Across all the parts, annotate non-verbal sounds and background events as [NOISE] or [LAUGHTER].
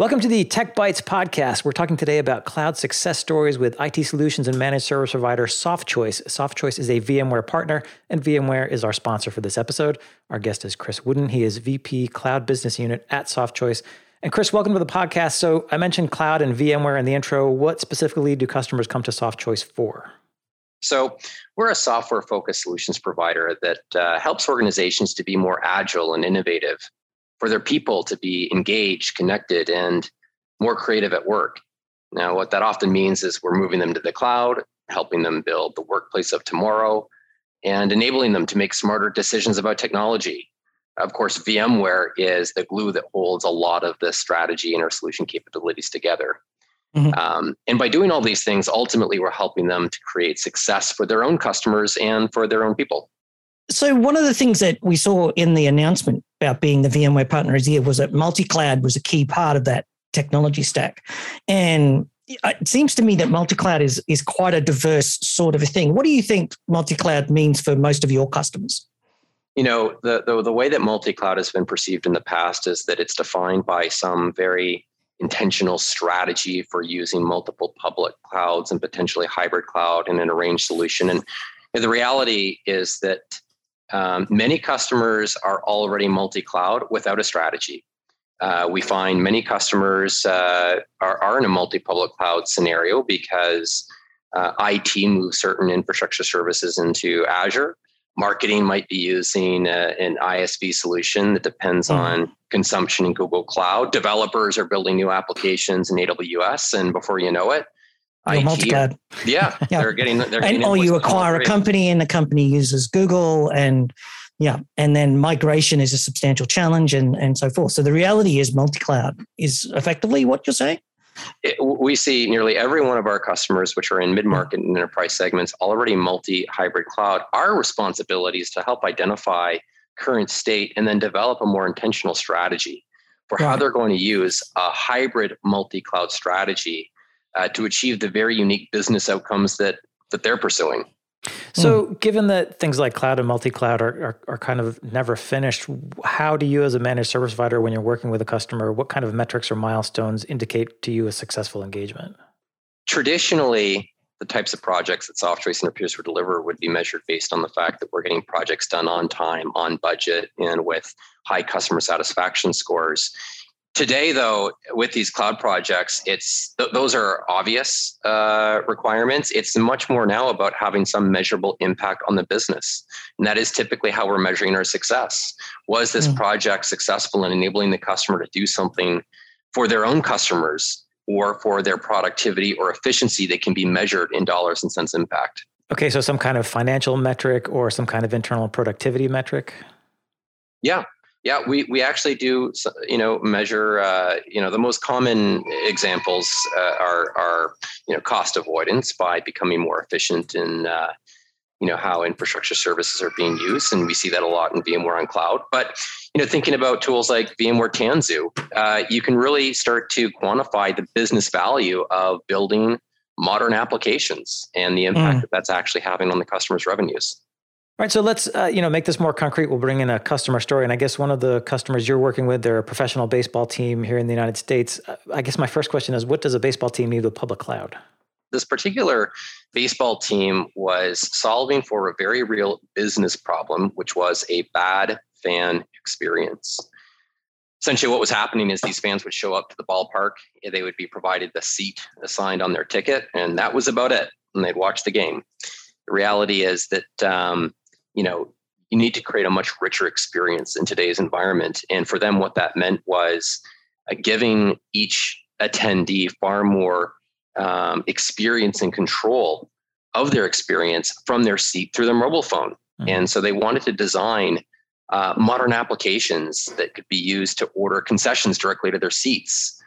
Welcome to the Tech Bytes podcast. We're talking today about cloud success stories with IT solutions and managed service provider SoftChoice. SoftChoice is a VMware partner, and VMware is our sponsor for this episode. Our guest is Chris Wooden. He is VP Cloud Business Unit at SoftChoice. And Chris, welcome to the podcast. So I mentioned cloud and VMware in the intro. What specifically do customers come to SoftChoice for? So, we're a software focused solutions provider that uh, helps organizations to be more agile and innovative for their people to be engaged, connected, and more creative at work. Now, what that often means is we're moving them to the cloud, helping them build the workplace of tomorrow, and enabling them to make smarter decisions about technology. Of course, VMware is the glue that holds a lot of the strategy and our solution capabilities together. Mm-hmm. Um, and by doing all these things, ultimately, we're helping them to create success for their own customers and for their own people. So, one of the things that we saw in the announcement about being the VMware partner is here was that multi cloud was a key part of that technology stack. And it seems to me that multi cloud is, is quite a diverse sort of a thing. What do you think multi cloud means for most of your customers? You know, the, the, the way that multi cloud has been perceived in the past is that it's defined by some very intentional strategy for using multiple public clouds and potentially hybrid cloud in an arranged solution. And the reality is that um, many customers are already multi cloud without a strategy. Uh, we find many customers uh, are, are in a multi public cloud scenario because uh, IT moves certain infrastructure services into Azure. Marketing might be using uh, an ISV solution that depends mm-hmm. on consumption in Google Cloud. Developers are building new applications in AWS, and before you know it, IT, multi-cloud. Yeah, [LAUGHS] yeah, they're getting. They're and or you acquire a company, and the company uses Google, and yeah, and then migration is a substantial challenge, and and so forth. So the reality is, multi-cloud is effectively what you're saying. It, we see nearly every one of our customers, which are in mid-market and enterprise segments, already multi-hybrid cloud. Our responsibility is to help identify current state and then develop a more intentional strategy for right. how they're going to use a hybrid multi-cloud strategy uh, to achieve the very unique business outcomes that that they're pursuing. So, mm. given that things like cloud and multi-cloud are, are, are, kind of never finished, how do you, as a managed service provider, when you're working with a customer, what kind of metrics or milestones indicate to you a successful engagement? Traditionally, the types of projects that SoftChoice and our peers would deliver would be measured based on the fact that we're getting projects done on time, on budget, and with high customer satisfaction scores. Today, though, with these cloud projects, it's th- those are obvious uh, requirements. It's much more now about having some measurable impact on the business, and that is typically how we're measuring our success. Was this mm. project successful in enabling the customer to do something for their own customers or for their productivity or efficiency that can be measured in dollars and cents impact? Okay, so some kind of financial metric or some kind of internal productivity metric. Yeah, yeah, we, we actually do, you know, measure, uh, you know, the most common examples uh, are, are, you know, cost avoidance by becoming more efficient in, uh, you know, how infrastructure services are being used. And we see that a lot in VMware on cloud. But, you know, thinking about tools like VMware Tanzu, uh, you can really start to quantify the business value of building modern applications and the impact mm. that that's actually having on the customer's revenues. Right, so let's uh, you know make this more concrete. We'll bring in a customer story, and I guess one of the customers you're working with, they're a professional baseball team here in the United States. Uh, I guess my first question is, what does a baseball team need with public cloud? This particular baseball team was solving for a very real business problem, which was a bad fan experience. Essentially, what was happening is these fans would show up to the ballpark, they would be provided the seat assigned on their ticket, and that was about it. And they'd watch the game. The reality is that um, you know, you need to create a much richer experience in today's environment. And for them, what that meant was uh, giving each attendee far more um, experience and control of their experience from their seat through their mobile phone. Mm-hmm. And so they wanted to design uh, modern applications that could be used to order concessions directly to their seats,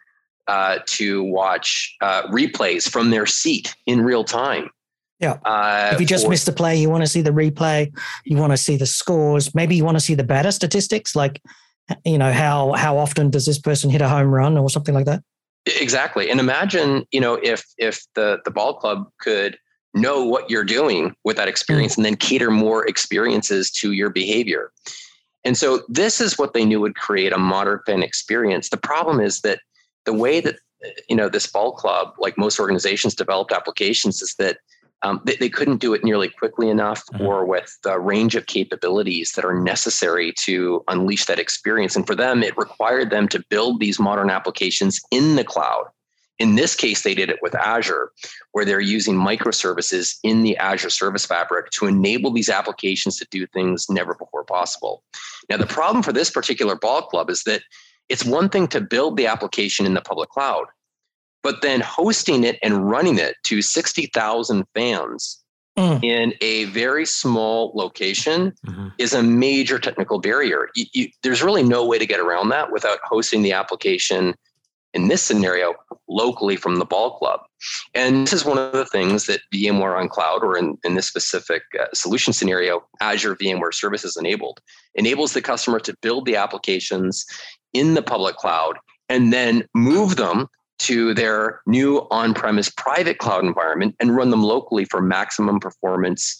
uh, to watch uh, replays from their seat in real time. Yeah. Uh, if you just or, missed the play, you want to see the replay, you want to see the scores, maybe you want to see the batter statistics, like you know how how often does this person hit a home run or something like that. Exactly, and imagine you know if if the the ball club could know what you're doing with that experience mm. and then cater more experiences to your behavior. And so this is what they knew would create a modern fan experience. The problem is that the way that you know this ball club, like most organizations, developed applications is that um, they, they, couldn't do it nearly quickly enough mm-hmm. or with the range of capabilities that are necessary to unleash that experience. And for them, it required them to build these modern applications in the cloud. In this case, they did it with Azure, where they're using microservices in the Azure Service Fabric to enable these applications to do things never before possible. Now, the problem for this particular ball club is that it's one thing to build the application in the public cloud but then hosting it and running it to 60,000 fans mm. in a very small location mm-hmm. is a major technical barrier. You, you, there's really no way to get around that without hosting the application in this scenario locally from the ball club. And this is one of the things that VMware on cloud, or in, in this specific uh, solution scenario, Azure VMware Services enabled, enables the customer to build the applications in the public cloud and then move them to their new on premise private cloud environment and run them locally for maximum performance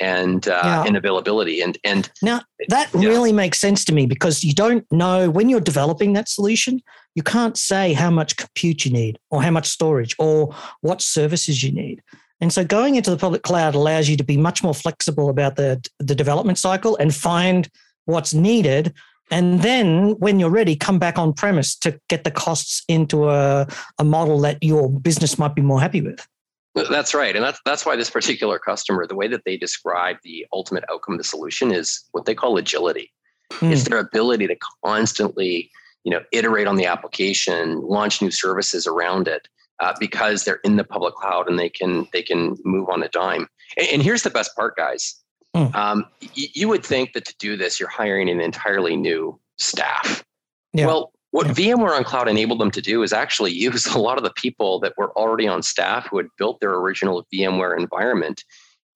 and uh, and availability. And and now that yeah. really makes sense to me because you don't know when you're developing that solution you can't say how much compute you need or how much storage or what services you need. And so going into the public cloud allows you to be much more flexible about the the development cycle and find what's needed and then when you're ready, come back on premise to get the costs into a, a model that your business might be more happy with. That's right. And that's that's why this particular customer, the way that they describe the ultimate outcome of the solution is what they call agility. Mm. It's their ability to constantly, you know, iterate on the application, launch new services around it. Uh, because they're in the public cloud and they can they can move on a dime. And, and here's the best part, guys. Mm. Um, y- you would think that to do this, you're hiring an entirely new staff. Yeah. Well, what yeah. VMware on Cloud enabled them to do is actually [LAUGHS] use a lot of the people that were already on staff who had built their original VMware environment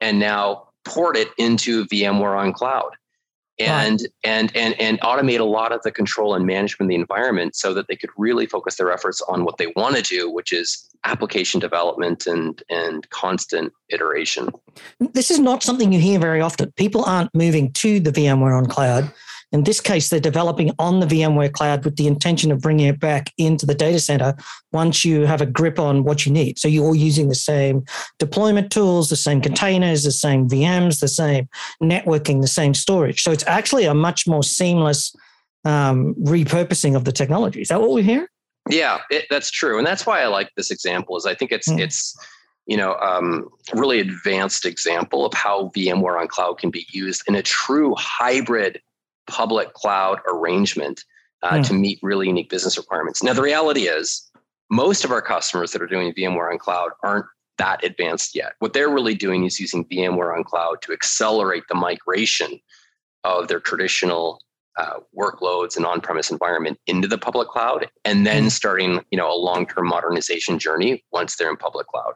and now port it into VMware on Cloud and right. and and and automate a lot of the control and management of the environment so that they could really focus their efforts on what they want to do which is application development and and constant iteration. This is not something you hear very often. People aren't moving to the vmware on cloud in this case, they're developing on the VMware cloud with the intention of bringing it back into the data center once you have a grip on what you need. So you're all using the same deployment tools, the same containers, the same VMs, the same networking, the same storage. So it's actually a much more seamless um, repurposing of the technology. Is that what we hear? Yeah, it, that's true, and that's why I like this example. Is I think it's mm. it's you know um, really advanced example of how VMware on cloud can be used in a true hybrid public cloud arrangement uh, mm. to meet really unique business requirements. Now, the reality is, most of our customers that are doing VMware on cloud aren't that advanced yet. What they're really doing is using VMware on cloud to accelerate the migration of their traditional uh, workloads and on-premise environment into the public cloud and then mm-hmm. starting you know a long-term modernization journey once they're in public cloud.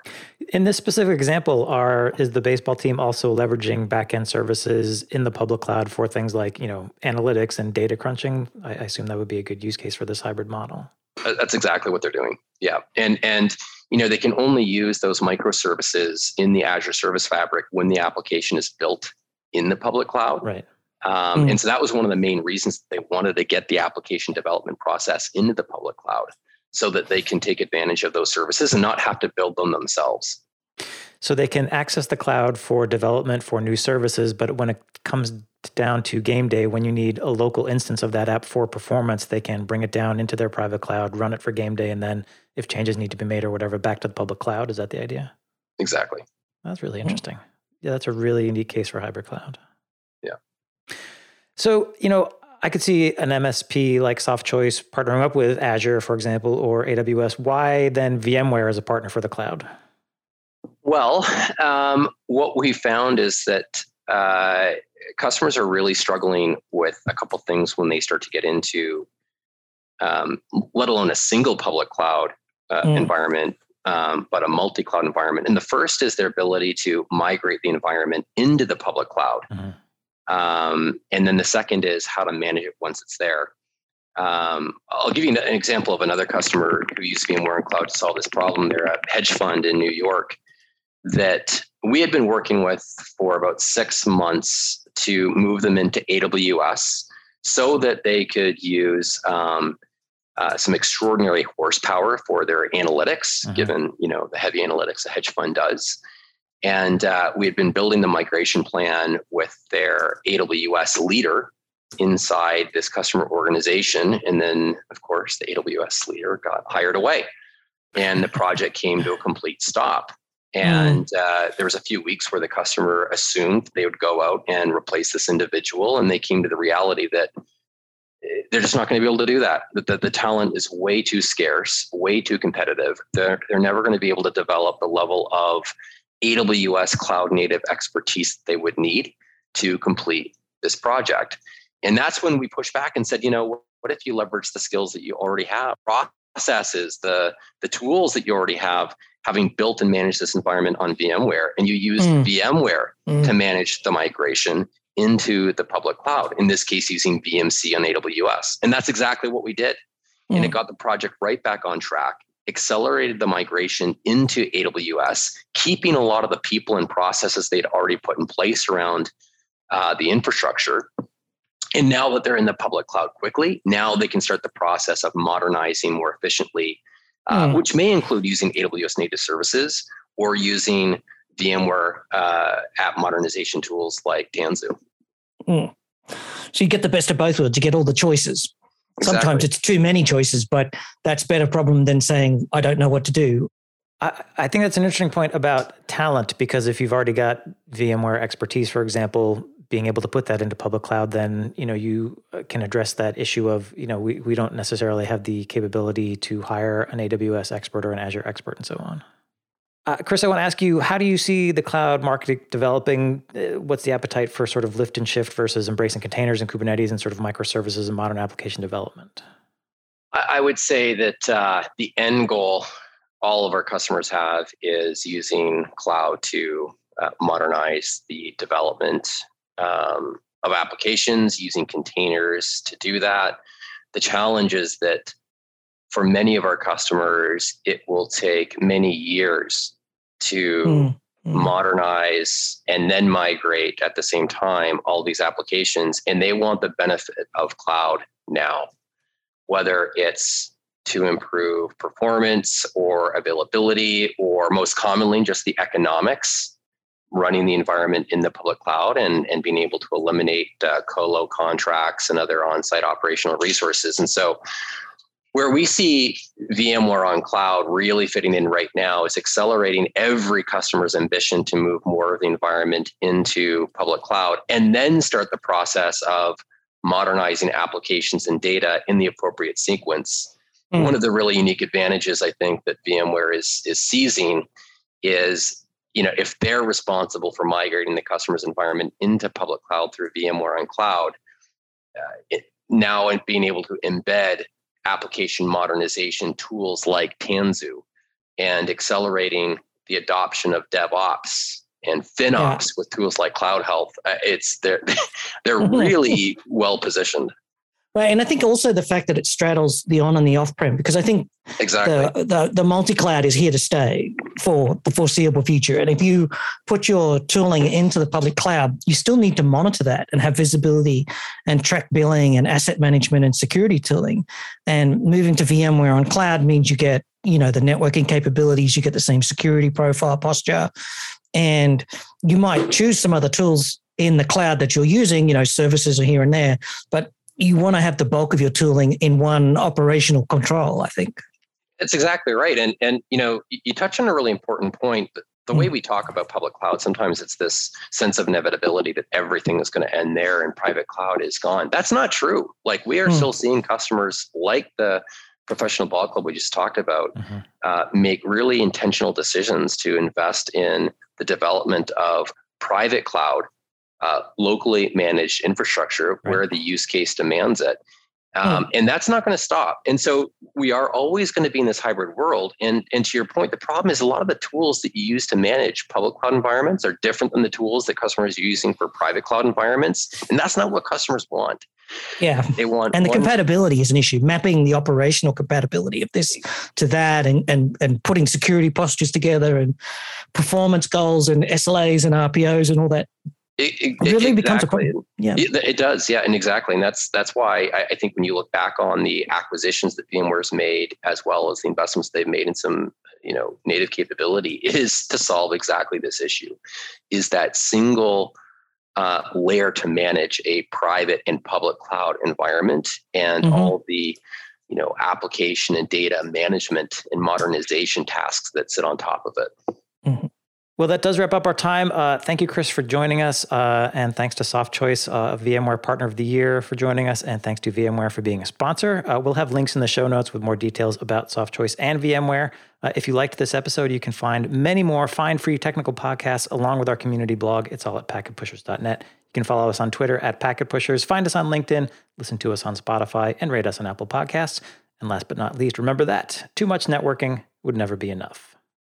In this specific example are is the baseball team also leveraging backend services in the public cloud for things like you know analytics and data crunching? I, I assume that would be a good use case for this hybrid model. Uh, that's exactly what they're doing. Yeah. And and you know they can only use those microservices in the azure service fabric when the application is built in the public cloud. Right um, mm. And so that was one of the main reasons they wanted to get the application development process into the public cloud so that they can take advantage of those services and not have to build them themselves. So they can access the cloud for development for new services, but when it comes down to game day, when you need a local instance of that app for performance, they can bring it down into their private cloud, run it for game day, and then if changes need to be made or whatever, back to the public cloud. Is that the idea? Exactly. That's really interesting. Yeah, that's a really unique case for hybrid cloud. So, you know, I could see an MSP like Softchoice partnering up with Azure, for example, or AWS. Why then VMware as a partner for the cloud? Well, [LAUGHS] um, what we found is that uh, customers are really struggling with a couple things when they start to get into, um, let alone a single public cloud uh, mm. environment, um, but a multi cloud environment. And the first is their ability to migrate the environment into the public cloud. Mm-hmm. Um, and then the second is how to manage it once it's there. Um, I'll give you an example of another customer who used VMware on Cloud to solve this problem. They're a hedge fund in New York that we had been working with for about six months to move them into AWS so that they could use um, uh, some extraordinary horsepower for their analytics, mm-hmm. given you know the heavy analytics a hedge fund does. And uh, we had been building the migration plan with their AWS leader inside this customer organization. And then, of course, the AWS leader got hired away and the project came to a complete stop. And mm. uh, there was a few weeks where the customer assumed they would go out and replace this individual. And they came to the reality that eh, they're just not going to be able to do that. That the, the, talent is way too scarce, way too competitive. They're, they're never going to be able to develop the level of AWS cloud native expertise that they would need to complete this project. And that's when we pushed back and said, you know, what if you leverage the skills that you already have, processes, the the tools that you already have, having built and managed this environment on VMware, and you use mm. VMware mm. to manage the migration into the public cloud. In this case, using VMC on AWS, and that's exactly what we did. Mm. And it mm. got the project right back on track accelerated the migration into AWS, keeping a lot of the people and processes they'd already put in place around uh, the infrastructure. And now that they're in the public cloud quickly, now they can start the process of modernizing more efficiently, uh, mm. which may include using AWS native services or using VMware uh, app modernization tools like Tanzu. Mm. So you get the best of both worlds. You get all the choices. Exactly. Sometimes it's too many choices, but that's better problem than saying I don't know what to do. I, I think that's an interesting point about talent because if you've already got VMware expertise, for example, being able to put that into public cloud, then you know you uh, can address that issue of you know we, we don't necessarily have the capability to hire an AWS expert or an Azure expert and so on. Uh, Chris, I want to ask you, how do you see the cloud market developing? Uh, what's the appetite for sort of lift and shift versus embracing containers and Kubernetes and sort of microservices and modern application development? I would say that uh, the end goal all of our customers have is using cloud to uh, modernize the development um, of applications, using containers to do that. The challenge is that for many of our customers, it will take many years to mm. modernize and then migrate at the same time all these applications. And they want the benefit of cloud now, whether it's to improve performance or availability, or most commonly just the economics running the environment in the public cloud and, and being able to eliminate uh, colo contracts and other on-site operational resources. And so where we see VMware on cloud really fitting in right now is accelerating every customer's ambition to move more of the environment into public cloud and then start the process of modernizing applications and data in the appropriate sequence. Mm. One of the really unique advantages I think that VMware is is seizing is you know if they're responsible for migrating the customer's environment into public cloud through VMware on cloud, uh, it, now and being able to embed application modernization tools like Tanzu and accelerating the adoption of DevOps and FinOps yeah. with tools like CloudHealth. Uh, it's they're [LAUGHS] they're [LAUGHS] really well positioned. Right, and I think also the fact that it straddles the on and the off prem, because I think exactly the, the, the multi cloud is here to stay for the foreseeable future. And if you put your tooling into the public cloud, you still need to monitor that and have visibility and track billing and asset management and security tooling. And moving to VMware on cloud means you get you know the networking capabilities, you get the same security profile posture, and you might choose some other tools in the cloud that you're using. You know, services are here and there, but you want to have the bulk of your tooling in one operational control, I think. That's exactly right. And and you know, you touch on a really important point. The way hmm. we talk about public cloud, sometimes it's this sense of inevitability that everything is going to end there and private cloud is gone. That's not true. Like we are mm. still seeing customers like the professional ball club we just talked about mm-hmm. uh, make really intentional decisions to invest in the development of private cloud uh, locally managed infrastructure right. where the use case demands it. Um, hmm. And that's not going to stop. And so we are always going to be in this hybrid world. And, and to your point, the problem is a lot of the tools that you use to manage public cloud environments are different than the tools that customers are using for private cloud environments. And that's not what customers want. Yeah. They want and the one- compatibility is an issue, mapping the operational compatibility of this to that and, and and putting security postures together and performance goals and SLAs and RPOs and all that It, it, it really exactly. becomes a problem. Yeah, it, it, does. Yeah, and exactly, and that's that's why I, I, think when you look back on the acquisitions that VMware's made, as well as the investments they've made in some you know native capability, [LAUGHS] is to solve exactly this issue. Is that single uh, layer to manage a private and public cloud environment and mm-hmm. all the you know application and data management and modernization tasks that sit on top of it. Well, that does wrap up our time. Uh, thank you, Chris, for joining us. Uh, and thanks to SoftChoice, uh, VMware Partner of the Year, for joining us. And thanks to VMware for being a sponsor. Uh, we'll have links in the show notes with more details about SoftChoice and VMware. Uh, if you liked this episode, you can find many more fine free technical podcasts along with our community blog. It's all at packetpushers.net. You can follow us on Twitter at packetpushers, find us on LinkedIn, listen to us on Spotify, and rate us on Apple Podcasts. And last but not least, remember that too much networking would never be enough.